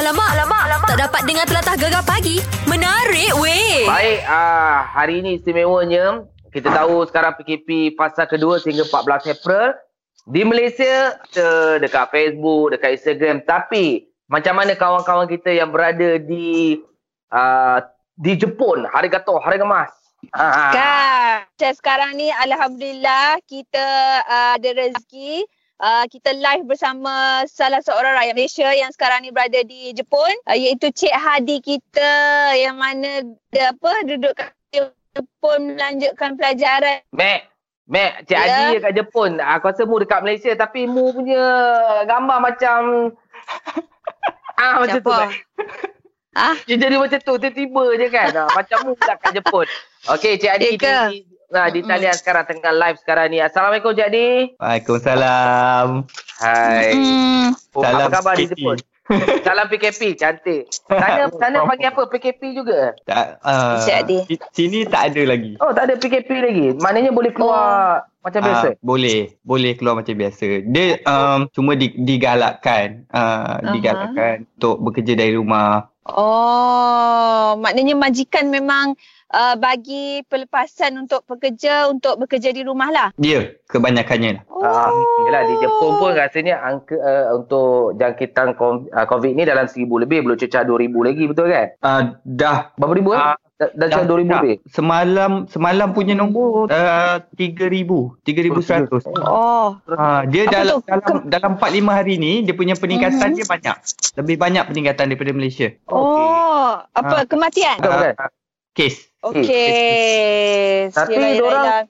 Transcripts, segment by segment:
Alamak, alamak, alamak. Tak dapat dengar telatah gegar pagi. Menarik weh. Baik, uh, hari ini istimewanya kita tahu sekarang PKP fasa kedua sehingga 14 April di Malaysia uh, dekat Facebook, dekat Instagram tapi macam mana kawan-kawan kita yang berada di uh, di Jepun, hari kata hari kemas. Ha. Kan. Sekarang ni alhamdulillah kita uh, ada rezeki uh, kita live bersama salah seorang rakyat Malaysia yang sekarang ni berada di Jepun uh, iaitu Cik Hadi kita yang mana dia apa duduk kat Jepun melanjutkan pelajaran. Mek, Mek, Cik yeah. Hadi dekat Jepun. Aku rasa mu dekat Malaysia tapi mu punya gambar macam ah macam tu. Ah, dia jadi macam tu tiba-tiba je kan. Ah, macam mu dekat Jepun. Okey, Cik Hadi kita Nah, di talian mm. sekarang tengah live sekarang ni. Assalamualaikum Cik Adi. Waalaikumsalam. Hai. Mm. Oh, Salam apa khabar PKP. di Jepun? Salam PKP, cantik. Sana sana panggil apa? PKP juga? Tak. Uh, Cik Adi. Sini tak ada lagi. Oh, tak ada PKP lagi. Maknanya boleh keluar oh. macam biasa? Uh, boleh. Boleh keluar macam biasa. Dia um, cuma di, digalakkan. Uh, uh-huh. Digalakkan untuk bekerja dari rumah. Oh, maknanya majikan memang uh, bagi pelepasan untuk pekerja untuk bekerja di rumah lah. Ya, yeah, kebanyakannya. Oh. Uh, yelah, di Jepun pun rasanya angka uh, untuk jangkitan COVID ni dalam seribu lebih. Belum cecah dua ribu lagi, betul kan? Uh, dah. Berapa ribu uh, Dah, dua ribu lebih? Semalam semalam punya nombor tiga ribu. Tiga ribu seratus. Oh. Uh, dia dalam, dalam, dalam empat lima hari ni, dia punya peningkatan mm-hmm. dia banyak. Lebih banyak peningkatan daripada Malaysia. Oh. Okay. Apa? Uh, kematian? Uh, kes. Okey. Tapi orang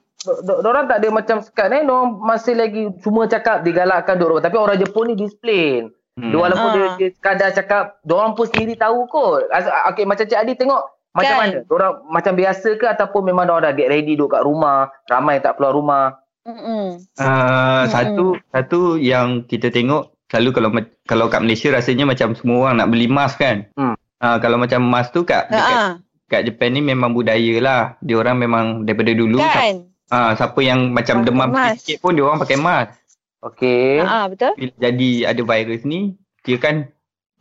orang tak ada macam sekat eh. Orang masih lagi cuma cakap digalakkan orang. Tapi orang Jepun ni disiplin. Hmm. Walaupun ha. dia, dia sekadar cakap, orang pun sendiri tahu kot. Okey, macam Cik Adi tengok macam kan? mana? Orang macam biasa ke ataupun memang orang dah get ready duduk kat rumah, ramai tak keluar rumah? Uh, satu satu yang kita tengok selalu kalau kalau kat Malaysia rasanya macam semua orang nak beli mask kan. Hmm. Uh, kalau macam mask tu kat dekat, kat Japan ni memang budaya lah. Dia orang memang daripada dulu. Kan? Ah, siapa yang macam oh, demam sikit pun dia orang pakai mask. Okey. Ah, betul. Bila jadi ada virus ni, dia kan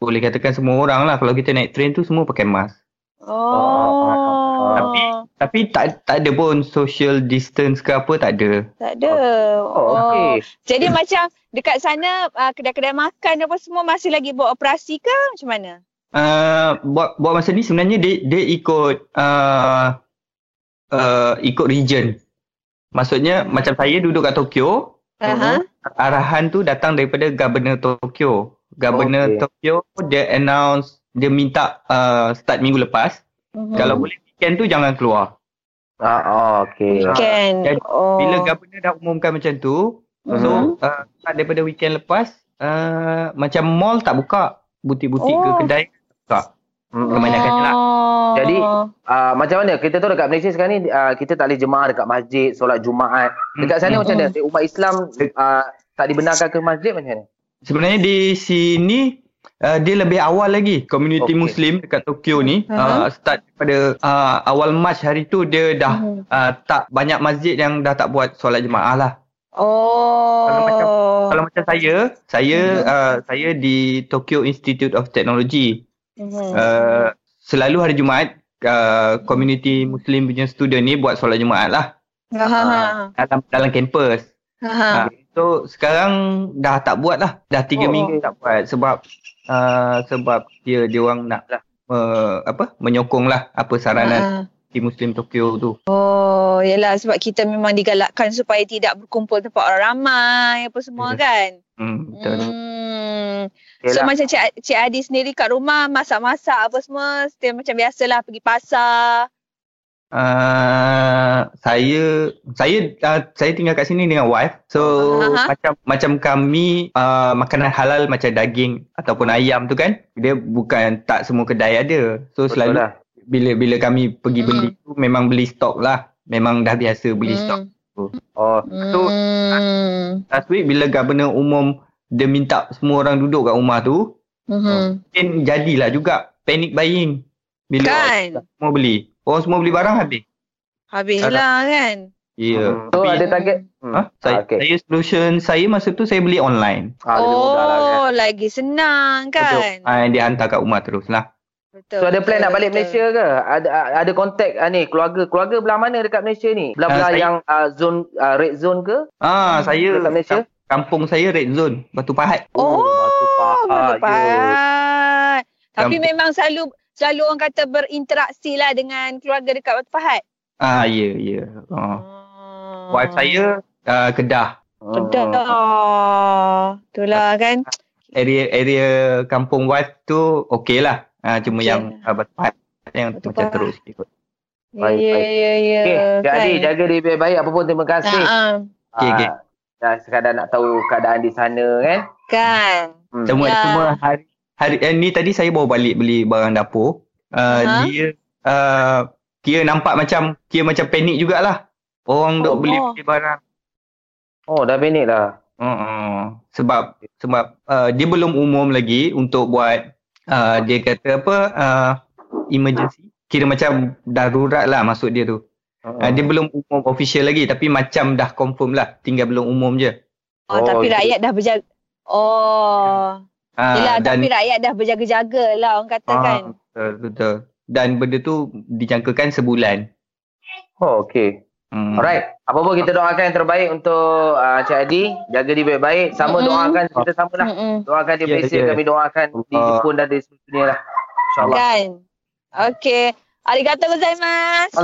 boleh katakan semua orang lah. Kalau kita naik train tu semua pakai mask. Oh. Tapi tapi tak tak ada pun social distance ke apa tak ada. Tak ada. Oh. oh. Jadi macam dekat sana uh, kedai-kedai makan apa semua masih lagi buat operasi ke macam mana? Uh, buat buat masa ni sebenarnya dia dia ikut uh, uh, ikut region. Maksudnya macam saya duduk kat Tokyo, uh-huh. arahan tu datang daripada governor Tokyo. Governor okay. Tokyo dia announce dia minta uh, start minggu lepas uh-huh. kalau boleh weekend tu jangan keluar. Ah oh, okey. Weekend. Jadi, oh. bila governor dah umumkan macam tu, uh-huh. so uh, daripada weekend lepas uh, macam mall tak buka, butik-butik oh. ke kedai tak. Hmm, kebanyakannya lah. Jadi uh, macam mana kita tu dekat Malaysia sekarang ni uh, kita tak boleh jemaah dekat masjid solat Jumaat. Dekat sana hmm. macam mana? Umat Islam uh, tak dibenarkan ke masjid macam mana? Sebenarnya di sini uh, dia lebih awal lagi komuniti okay. Muslim dekat Tokyo ni uh-huh. uh, start pada uh, awal Mac hari tu dia dah uh-huh. uh, tak banyak masjid yang dah tak buat solat jemaah lah. Oh. Kalau macam kalau macam saya, saya uh-huh. uh, saya di Tokyo Institute of Technology. Mm-hmm. Uh, selalu hari Jumaat uh, community Muslim punya student ni buat solat Jumaat lah. Uh, dalam dalam kampus. Uh, so sekarang dah tak buat lah. Dah tiga oh. minggu tak buat sebab uh, sebab dia dia orang nak lah uh, apa menyokong lah apa saranan uh. di Muslim Tokyo tu. Oh, yalah sebab kita memang digalakkan supaya tidak berkumpul tempat orang ramai apa semua yeah. kan. Hmm, betul. Hmm. So macam Cik, Cik Adi sendiri kat rumah masak-masak apa semua still macam biasalah pergi pasar. Uh, saya saya uh, saya tinggal kat sini dengan wife. So uh-huh. macam macam kami uh, makanan halal macam daging ataupun ayam tu kan dia bukan tak semua kedai ada. So Betul selalu lah. bila bila kami pergi beli hmm. tu memang beli stok lah. Memang dah biasa beli hmm. stok. Oh, so hmm. last week bila governor umum dia minta semua orang duduk kat rumah tu mm-hmm. mungkin jadilah juga panic buying bila kan? semua beli orang semua beli barang habis habis lah kan Ya. Yeah. Hmm. So Tapi, ada target? Hmm. Ha? Saya, okay. saya solution saya masa tu saya beli online. Ah, oh, lah, kan? lagi senang kan? Betul. Ah, dia hantar kat rumah terus lah. Betul. So ada plan betul, nak balik betul. Malaysia ke? Ada ada kontak ah, ni keluarga keluarga belah mana dekat Malaysia ni? Belah-belah uh, yang uh, zone uh, red zone ke? Ah, hmm, saya dekat Malaysia. Kampung saya red zone, Batu Pahat. Oh, Batu Pahat. Batu Pahat. Tapi Kamp- memang selalu selalu orang kata berinteraksi lah dengan keluarga dekat Batu Pahat. Ah, ya, ya. Oh. oh. Wife saya uh, Kedah. Kedah. Oh. Itulah kan. Area area kampung wife tu okey lah. Uh, cuma okay. yang uh, Batu yang Batu macam terus ikut. Ya, ya, ya, ya. Okay, jadi kan. jaga diri baik-baik. Apa pun terima kasih. Uh-huh. Okay, okay. Uh, sekadar nak tahu keadaan di sana kan. Kan. Hmm. Semua, ya. semua hari, hari eh, ni tadi saya bawa balik beli barang dapur. Uh, uh-huh. Dia uh, kira nampak macam kira macam panik jugalah. Orang duk oh, beli, beli barang. Oh, dah panik dah. Uh, uh, sebab sebab uh, dia belum umum lagi untuk buat uh, dia kata apa uh, emergency. Kira macam darurat lah masuk dia tu. Uh, uh, dia belum umum official lagi tapi macam dah confirm lah. Tinggal belum umum je. Oh, oh tapi rakyat dah berjaga. Oh. Uh, Yelah, dan, tapi rakyat dah berjaga-jaga lah orang kata uh, kan. Betul, betul. Dan benda tu dijangkakan sebulan. Oh, okay. Hmm. Alright. Apa pun kita doakan yang terbaik untuk uh, Cik Adi. Jaga dia baik-baik. Sama mm-hmm. doakan kita sama lah. Mm-hmm. Doakan dia yeah, Malaysia. Yeah. Kami doakan uh. di Jepun dan di seluruh dunia lah. InsyaAllah. Kan. Okay. Arigatou gozaimasu.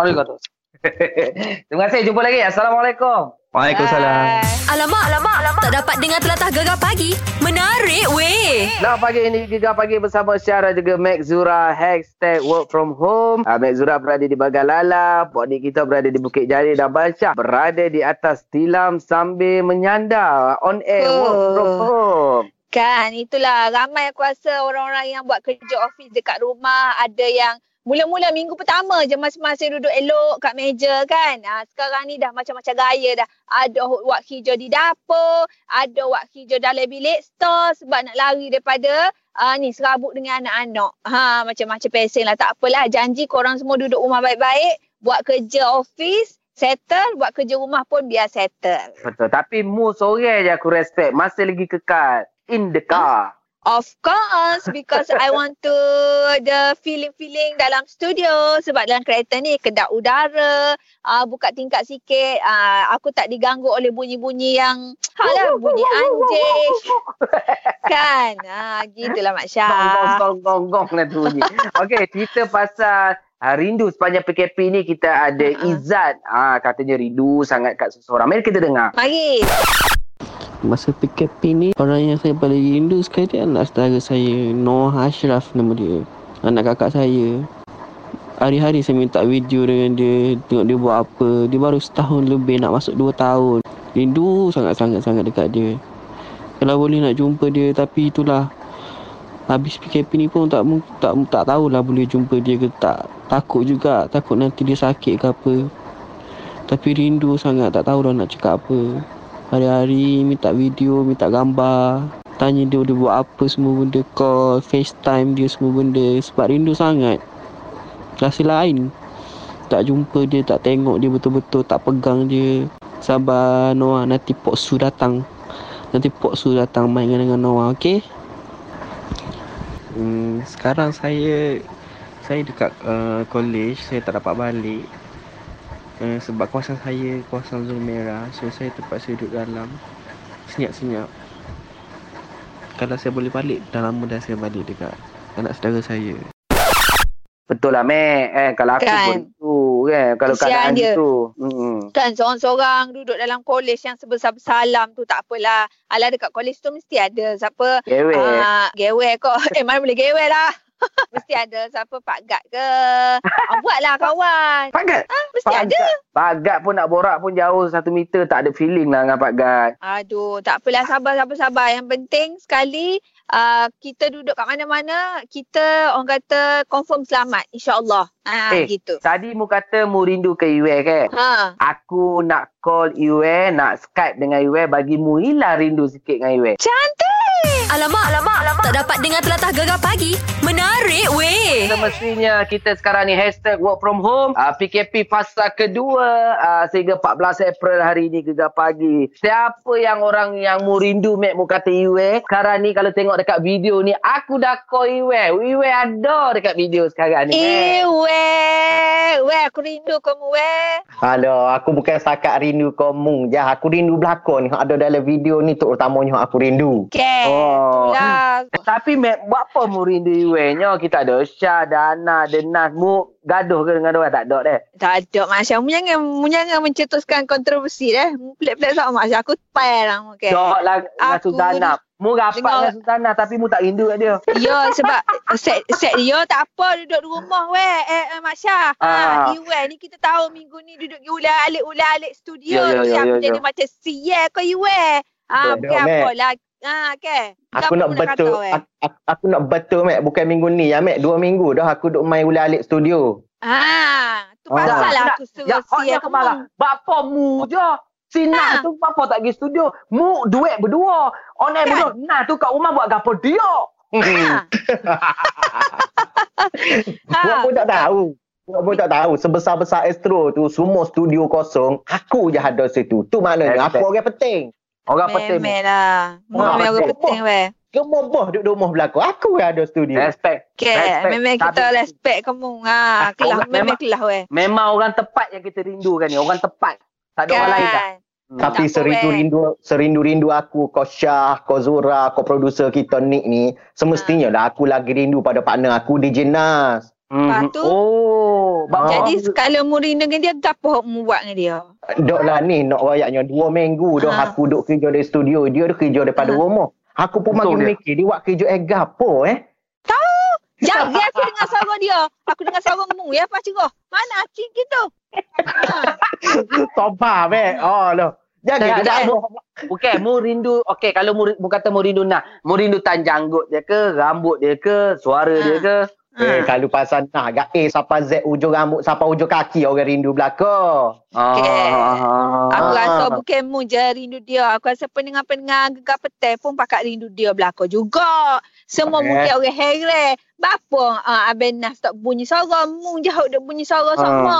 Arigatou. Terima kasih. Jumpa lagi. Assalamualaikum. Waalaikumsalam. Alamak, alamak, alamak. Tak dapat dengar telatah gegar pagi. Menarik weh. Nah, pagi ini gegar pagi bersama Syara juga Max Zura. Hashtag work from home. Uh, Max Zura berada di Bagalala. Bodi kita berada di Bukit Jari dan Balsyah. Berada di atas tilam sambil menyandar on air oh. work from home. Kan, itulah ramai aku rasa orang-orang yang buat kerja office dekat rumah. Ada yang Mula-mula minggu pertama je masing-masing duduk elok kat meja kan. Ha, sekarang ni dah macam-macam gaya dah. Ada wak hijau di dapur, ada wak hijau dalam bilik store sebab nak lari daripada uh, ni serabut dengan anak-anak. Ha, macam-macam pesen lah. Tak apalah, janji korang semua duduk rumah baik-baik. Buat kerja office, settle. Buat kerja rumah pun biar settle. Betul. Tapi mu sore je aku respect. Masih lagi kekal. In the car. Of course, because I want to the feeling-feeling dalam studio sebab dalam kereta ni kedap udara, uh, buka tingkat sikit, uh, aku tak diganggu oleh bunyi-bunyi yang halah bunyi anjing. kan? Ah, uh, gitulah Mak Syah. Gong gong gong gong nak bunyi. Okey, kita pasal uh, rindu sepanjang PKP ni kita ada uh-huh. Izzat. Ah, uh, katanya rindu sangat kat seseorang. Mari kita dengar. Mari masa PKP ni orang yang saya paling rindu sekali anak saudara saya Noah Ashraf nama dia. Anak kakak saya. Hari-hari saya minta video dengan dia tengok dia buat apa. Dia baru setahun lebih nak masuk dua tahun. Rindu sangat-sangat-sangat dekat dia. Kalau boleh nak jumpa dia tapi itulah. Habis PKP ni pun tak tak tak tahulah boleh jumpa dia ke tak. Takut juga takut nanti dia sakit ke apa. Tapi rindu sangat tak tahu dah nak cakap apa Hari-hari minta video, minta gambar Tanya dia dia buat apa semua benda Call, FaceTime dia semua benda. Sebab rindu sangat. Rasa lain. Tak jumpa dia, tak tengok dia betul-betul Tak pegang dia. Sabar Noah, nanti Pok Su datang. Nanti Pok Su datang main dengan Noah, okay? Hmm, sekarang saya saya dekat uh, college, saya tak dapat balik uh, sebab kawasan saya kawasan zon merah so saya terpaksa duduk dalam senyap-senyap. Kalau saya boleh balik dah lama dah saya balik dekat anak saudara saya. Betul lah mek. Eh kalau aku kan. pun tu kan kalau Kesian keadaan dia. tu. Hmm. kan seorang-seorang duduk dalam kolej yang sebesar-besar tu tak apalah. Ala dekat kolej tu mesti ada siapa? Gewe uh, gewe kok eh mana boleh gewe lah Mesti ada siapa Pak Gad ke. Oh, buatlah kawan. Pak Gad? Ha, mesti Pak ada. Gad. Pak Gad pun nak borak pun jauh satu meter. Tak ada feeling lah dengan Pak Gad. Aduh, tak apalah sabar, sabar, sabar. Yang penting sekali uh, kita duduk kat mana-mana, kita orang kata confirm selamat. InsyaAllah. Ha, eh, gitu. Tadi mu kata mu rindu ke Iwe kan? Ha. Aku nak call Iwe, nak Skype dengan Iwe bagi mu hilang rindu sikit dengan Iwe. Cantik! Alamak, alamak, alamak. Tak dapat dengar telatah gegar pagi. Menarik weh. Semestinya kita sekarang ni hashtag work from home. Uh, PKP fasa kedua uh, sehingga 14 April hari ni gegar pagi. Siapa yang orang yang mu rindu mek mu kata Iwe. Sekarang ni kalau tengok dekat video ni aku dah call Iwe. Iwe ada dekat video sekarang ni. Iwe. Iwe aku rindu kamu we. Halo, aku bukan setakat rindu kamu je. Aku rindu belakon yang ada dalam video ni terutamanya aku rindu. Okay. Oh. Itulah. Tapi mek buat apa mu rindu Iwe nya? Kita ada Syah, Dana, Denas. Mu gaduh ke dengan dia? Tak ada deh. Tak ada Masya. Mu jangan, mu jangan mencetuskan kontroversi deh. Mu pelik-pelik sama Masya. Aku payah lah. Okay. Dok lah dengan Aku Suzana. Mu rapat dengar- dengan Suzana tapi mu tak rindu kat dia. Ya sebab set, set dia tak apa duduk di rumah weh. Eh, eh Mak Syah. Ah. Ha, Iwe ni kita tahu minggu ni duduk ulang alik ulang alik studio. Ya, ya, tu ya, aku ya, jadi ya. macam sial kau Iwe. Ah, bukan apa lah. Ha, okay. Aku nak betul aku, aku, aku nak betul Mek bukan minggu ni ya Mek dua minggu dah aku duk main ulang alik studio. Ah, tu Ah. pasal lah Nak- aku suruh Ya, sial hotnya kamu. kemarah. Bapa mu je. Si Nah Ah. tu bapa tak pergi studio. Mu duit berdua. On air Kan? berdua. Nah tu kat rumah buat gapo dia. Ha. Buat ha. pun tak tahu. Buat pun tak tahu. Sebesar-besar Astro tu semua studio kosong. Aku je ada situ. Tu maknanya aku orang penting. Orang penting. Memel lah. Ah, Memel orang penting weh. Semua boh duduk rumah belakang. Aku yang ada studio. Respect. Okay, Respect. memang kita Tapi- respect kamu. Ha, kelah, memang memang- kelah weh. Memang orang tepat yang kita rindukan ni. Orang tepat. Tak ada orang lain dah. Kan. Hmm. Tapi serindu-rindu serindu-rindu aku kau Syah, kau Zura, kau producer kita Nick ni, semestinya lah aku lagi rindu pada partner aku DJ Nas. Hmm. Lepas tu- Oh. Bapa Jadi kalau mu dengan dia, gapo mu buat dengan dia? Dok lah ni nak rayaknya dua minggu dah Ha. aku duk kerja di studio, dia duk kerja daripada Ha. rumah. Aku pun Betul makin dia. mikir dia buat kerja eh gapo eh. Jangan aku dengar suara dia. Aku dengar suara mu ya apa cerah. Mana acing gitu? Toba be. Oh loh. Tak, Jangan tak, dia. mu, okay, mu rindu, okay, kalau mu, mu kata mu rindu nak, mu rindu tan janggut dia ke, rambut dia ke, suara dia ke, Eh, kalau pasal nah agak A sampai Z ujung rambut sampai ujung kaki orang rindu belaka. Okay. Ah. Aku Ah. rasa bukan mu je rindu dia. Aku rasa pendengar-pendengar gegar petai pun pakat rindu dia belakang juga. Semua Eh. mungkin orang heran. Bapa uh, Abang Nas tak bunyi suara. Mu je hok dah bunyi suara Ah. sama.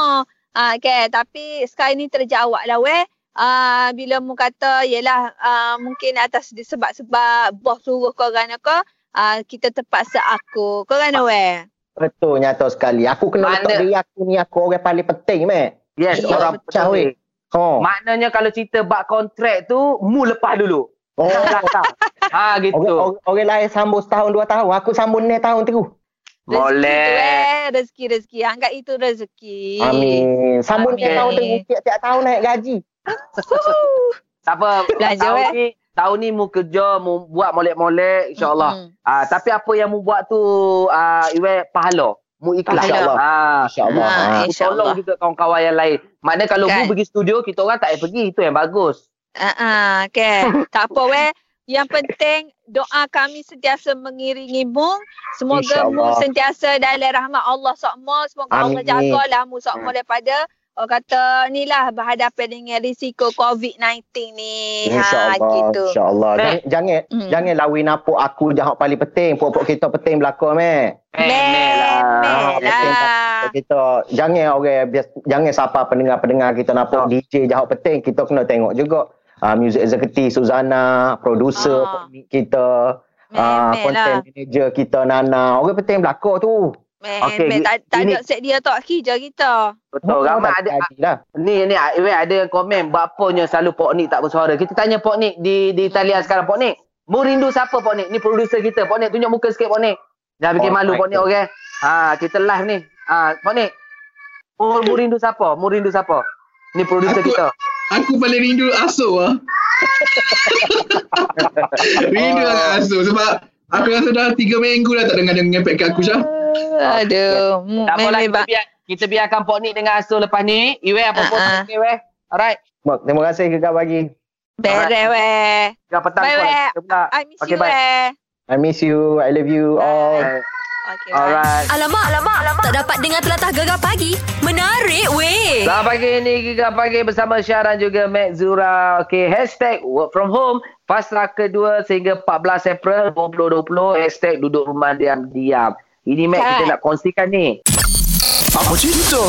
Ah, okay. Tapi sekarang ni terjawab lah weh. Uh, bila mu kata yelah uh, mungkin atas sebab-sebab bos suruh korang ke uh, kita terpaksa aku. Korang weh? Betul nyata sekali. Aku kena Mana- letak diri aku ni aku orang paling penting meh. Yes, Ya, orang betul, weh. penting. Oh. Maknanya kalau cerita bak kontrak tu, mu lepas dulu. Oh. ha gitu. Orang, orang, orang lain sambung setahun dua tahun. Aku sambung ni tahun terus. Boleh. eh. Rezeki, rezeki. Anggap itu rezeki. Amin. Sambung ni Amin. tahun terus. Tiap-tiap tahun naik gaji. Tak apa. Belanja, tahun eh. Tahun ni mu kerja, mu buat molek-molek, insyaAllah. Mm-mm. Ah, tapi apa yang mu buat tu, ah, Iwe pahala. Mu ikhlas. InsyaAllah. Ah, InsyaAllah. Ha, Ha. Mu InsyaAllah. tolong juga kawan-kawan yang lain. Maknanya kalau Kan. mu pergi studio, kita orang tak payah pergi. Itu yang bagus. Ah, uh okay. tak apa weh. Yang penting doa kami sentiasa mengiringi mu. Semoga mu sentiasa dalam rahmat Allah semua. Semoga Allah Amin. jagalah mu semua daripada orang kata ni lah berhadapan dengan risiko COVID-19 ni. InsyaAllah. Ha, gitu. InsyaAllah. Meh. Jangan, jangan, Hmm. jangan lawin napuk aku jahat paling penting. Pokok kita penting belakang meh. Meh lah. Kita jangan orang bias, jangan siapa pendengar-pendengar kita nampak Betul. DJ jahat penting. Kita kena tengok juga uh, music executive Suzana, producer Ah. kita, Meh, uh, meh lah. content manager kita Nana. Orang penting belakang tu. Okey. Tak, tak ini- ada set dia tak kerja kita. Betul. Ramai ada, lah. Ni ni Iwe ada yang komen bapanya selalu Pok Nick tak bersuara. Kita tanya Pok Nick di di talian sekarang Pok Nick. Mu rindu siapa Pok Nick? Ni producer kita. Pok Nick tunjuk muka sikit Pok Nick. Jangan bikin Oh, malu. Pok Nick okey. Ha kita live ni. Ha Pok Nick. Mu, mu rindu siapa? Mu rindu siapa? Ni producer Aku- kita. Aku paling rindu Aso lah. rindu Oh. Aso sebab aku rasa dah tiga minggu dah tak dengar dia ngepek kat aku Syah. Aduh. mu- Tak apalah kita biar kita biarkan Pok Nick dengan Asul lepas ni. Iwe apa pun Ah, ah. okey Iwe. Alright. Mak, terima kasih Gegar Pagi. Beres weh. Tiga petang Bye. Weh. I miss Okay, you weh. I miss you. I love you all. Alright. Okay. Alright. Alamak, alamak, alamak. Tak dapat dengar telatah gegar pagi. Menarik weh. Selamat pagi ni Giga Pagi bersama Syah dan juga Mek Zura. Okay, hashtag work from home. Fasa kedua sehingga 14 April 2020 Hashtag duduk rumah diam-diam Ini Mac Kan. kita nak kongsikan ni Apa cerita?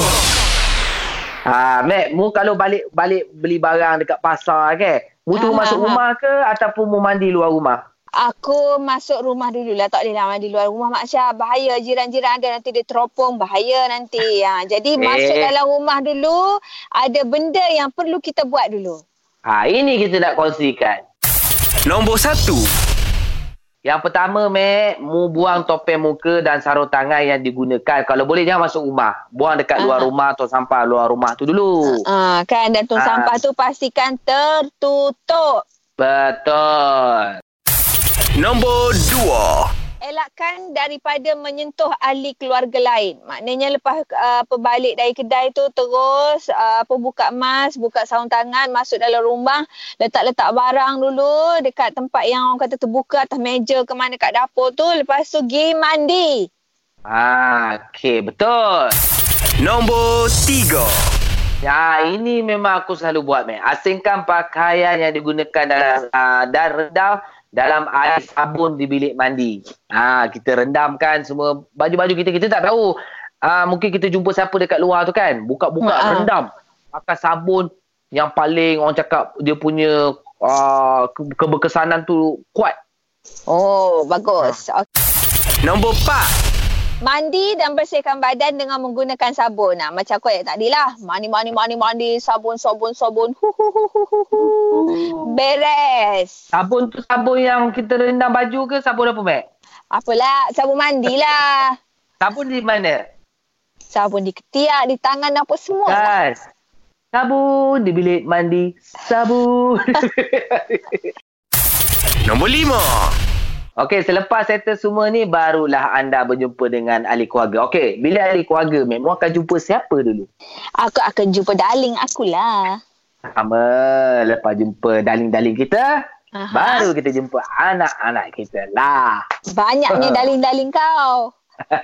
Ha, Mac, mu kalau balik balik beli barang dekat pasar ke Mu tu Ah, masuk ah, rumah ke Ataupun mu mandi luar rumah Aku masuk rumah dulu lah. Tak boleh lah mandi luar rumah Mak Syah. Bahaya jiran-jiran ada nanti dia teropong. Bahaya nanti. Ha, jadi masuk Eh. dalam rumah dulu. Ada benda yang perlu kita buat dulu. Ha, ini kita nak kongsikan Nombor satu. Yang pertama, Mac, mu buang topeng muka dan sarung tangan yang digunakan. Kalau boleh jangan masuk rumah. Buang dekat luar Ah. rumah atau sampah luar rumah tu dulu. Ha, kan dan tong Ah. sampah tu pastikan tertutup. Betul. Nombor dua. Elakkan daripada menyentuh ahli keluarga lain. Maknanya lepas uh, apa balik dari kedai tu terus uh, apa buka mask, buka sarung tangan, masuk dalam rumah, letak-letak barang dulu dekat tempat yang orang kata terbuka atas meja ke mana kat dapur tu. Lepas tu pergi mandi. Ha, okey, betul. Nombor tiga. Ya, ini memang aku selalu buat, Mac. Asingkan pakaian yang digunakan dalam uh, dan rendam dalam air sabun di bilik mandi. Ha, kita rendamkan semua baju-baju kita. Kita tak tahu. Uh, mungkin kita jumpa siapa dekat luar tu kan. Buka-buka, Ha. rendam. Pakai sabun yang paling orang cakap dia punya uh, ke- keberkesanan tu kuat. Oh, bagus. Okay. Nombor empat. Mandi dan bersihkan badan dengan menggunakan sabun. Nah, macam aku yang tadi lah. Mandi, mandi, mandi, mandi. Sabun, sabun, sabun. Hu, hu, hu, hu, hu, hu. Beres. Sabun tu sabun yang kita rendam baju ke sabun apa, Mac? Apalah, sabun mandi lah. Sabun di mana? Sabun di ketiak, di tangan, apa semua. lah. Guys. Sabun di bilik mandi. Sabun. Nombor lima. Okey, selepas settle semua ni barulah anda berjumpa dengan ahli keluarga. Okey, bila ahli keluarga memang akan jumpa siapa dulu? Aku akan jumpa darling akulah. Sama, lepas jumpa darling-darling kita, Aha. baru kita jumpa anak-anak kita lah. Banyaknya darling-darling kau.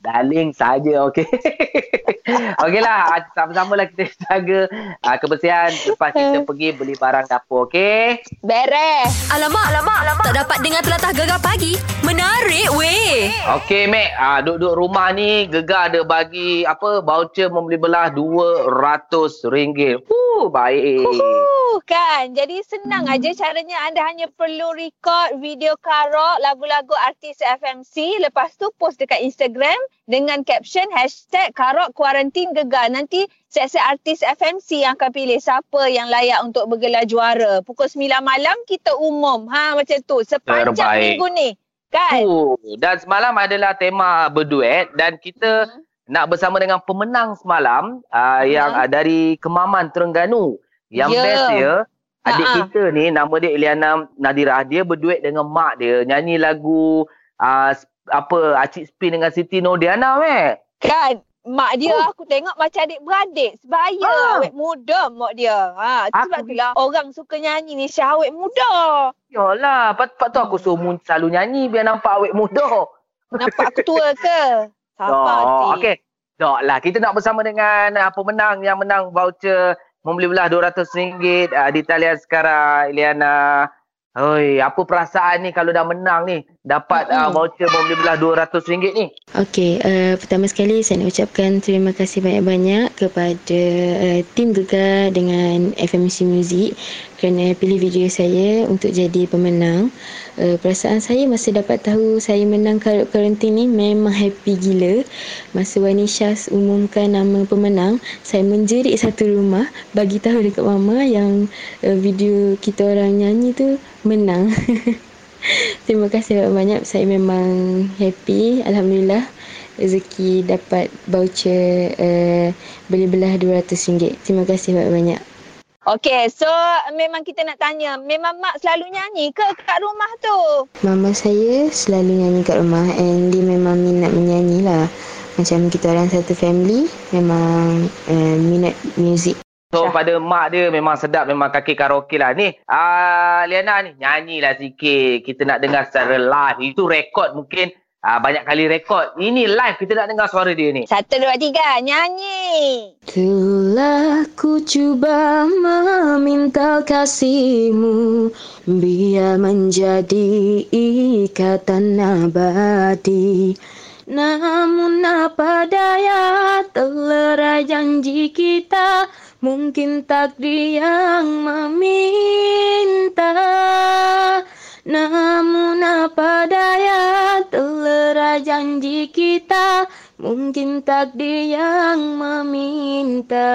Darling saja, okey. Okeylah, sama-sama lah kita jaga uh, kebersihan lepas kita pergi beli barang dapur, okey? Beres. Alamak, alamak, alamak. Tak dapat dengar telatah gegar pagi. Menarik weh. Okey, Mek. Ah, duduk rumah ni, Gegar ada bagi apa voucher membeli belah RM200. Huh, baik. Uhuh, kan. Jadi senang aja caranya anda hanya perlu record video karok lagu-lagu artis FMC. Lepas tu post dekat Instagram dengan caption hashtag karok kuarantin gegar. Nanti set-set artis FMC yang akan pilih siapa yang layak untuk bergelar juara. Pukul 9 malam kita umum. Ha macam tu. Sepanjang Terbaik. minggu ni. Kan? Uh, dan semalam adalah tema berduet dan kita Hmm. nak bersama dengan pemenang semalam uh, yang uh, dari Kemaman Terengganu. Yang Ya. best dia, adik Ha-ha. kita ni nama dia Eliana Nadirah. Dia berduet dengan mak dia nyanyi lagu uh, apa Acik Spin dengan Siti Nordiana, Mek. Kan? Mak dia Oh. aku tengok macam adik beradik. Sebaya Ah. awet muda mak dia. Ha, sebab Aku- itulah orang suka nyanyi ni Syah awet muda. Yalah, pat, pat tu aku suruh selalu nyanyi biar nampak awet muda. Nampak aku tua ke? Sabar Oh, okey. Tak lah, kita nak bersama dengan uh, pemenang yang menang voucher membeli belah RM200 uh, di talian sekarang, Ilyana. Oi, apa perasaan ni kalau dah menang ni? Dapat uh, voucher membeli belah RM200 ni? Okey, uh, pertama sekali saya nak ucapkan terima kasih banyak-banyak kepada uh, tim Gegar dengan FMC Music kerana pilih video saya untuk jadi pemenang. Uh, perasaan saya masa dapat tahu saya menang karut karantin ni memang happy gila. Masa Wani Syaz umumkan nama pemenang, saya menjerit satu rumah bagi tahu dekat mama yang uh, video kita orang nyanyi tu menang. Terima kasih banyak-banyak. Saya memang happy. Alhamdulillah rezeki dapat voucher uh, beli belah RM200. Terima kasih banyak-banyak. Okey, so memang kita nak tanya, memang mak selalu nyanyi ke kat rumah tu? Mama saya selalu nyanyi kat rumah and dia memang minat menyanyi lah. Macam kita orang satu family memang uh, minat muzik. So pada mak dia memang sedap memang kaki karaoke lah ni. Ah uh, Liana ni nyanyilah sikit. Kita nak dengar secara live. Itu rekod mungkin uh, banyak kali rekod. Ini live kita nak dengar suara dia ni. Satu, dua, tiga. Nyanyi. Telah ku cuba meminta kasihmu Biar menjadi ikatan abadi Namun apa daya terlerai janji kita Mungkin takdir yang meminta Namun apa daya terlerai janji kita Mungkin takdir yang meminta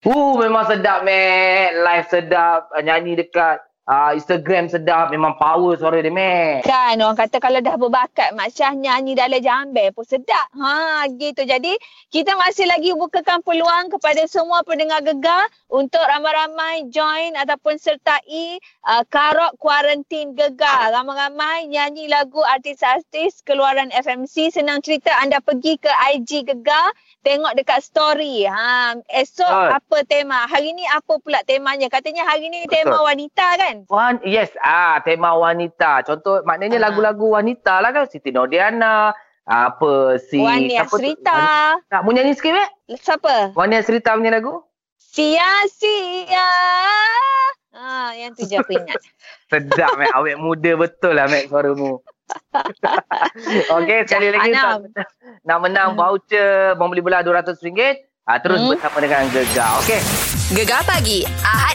Uh, memang sedap, Mac. Live sedap. Nyanyi dekat uh, Instagram sedap. Memang power suara dia, Mac. Kan orang kata kalau dah berbakat Mak Syah nyanyi dalam jambe pun sedap. Ha gitu. Jadi kita masih lagi bukakan peluang kepada semua pendengar gegar untuk ramai-ramai join ataupun sertai uh, Karok Kuarantin Gegar. Ramai-ramai nyanyi lagu artis-artis keluaran FMC. Senang cerita anda pergi ke IG Gegar tengok dekat story. Ha esok Betul. apa tema? Hari ni apa pula temanya? Katanya hari ni tema wanita kan? Wan, yes, ah tema wanita. Contoh maknanya Ah. lagu-lagu wanita lah kan. Siti Nordiana, apa si Wani siapa tu? Asrita. Tak mau nyanyi sikit, Mac? Siapa? Wani Asrita punya lagu? Sia-sia. Ha, yang tu je aku ingat. Sedap, Mac. Awet muda betul lah, Mac, suaramu. Okey, sekali lagi Anam. nak, nak menang voucher membeli belah RM200. Ah, terus Hmm. bersama dengan Gegar. Okey. Gegar pagi Ahad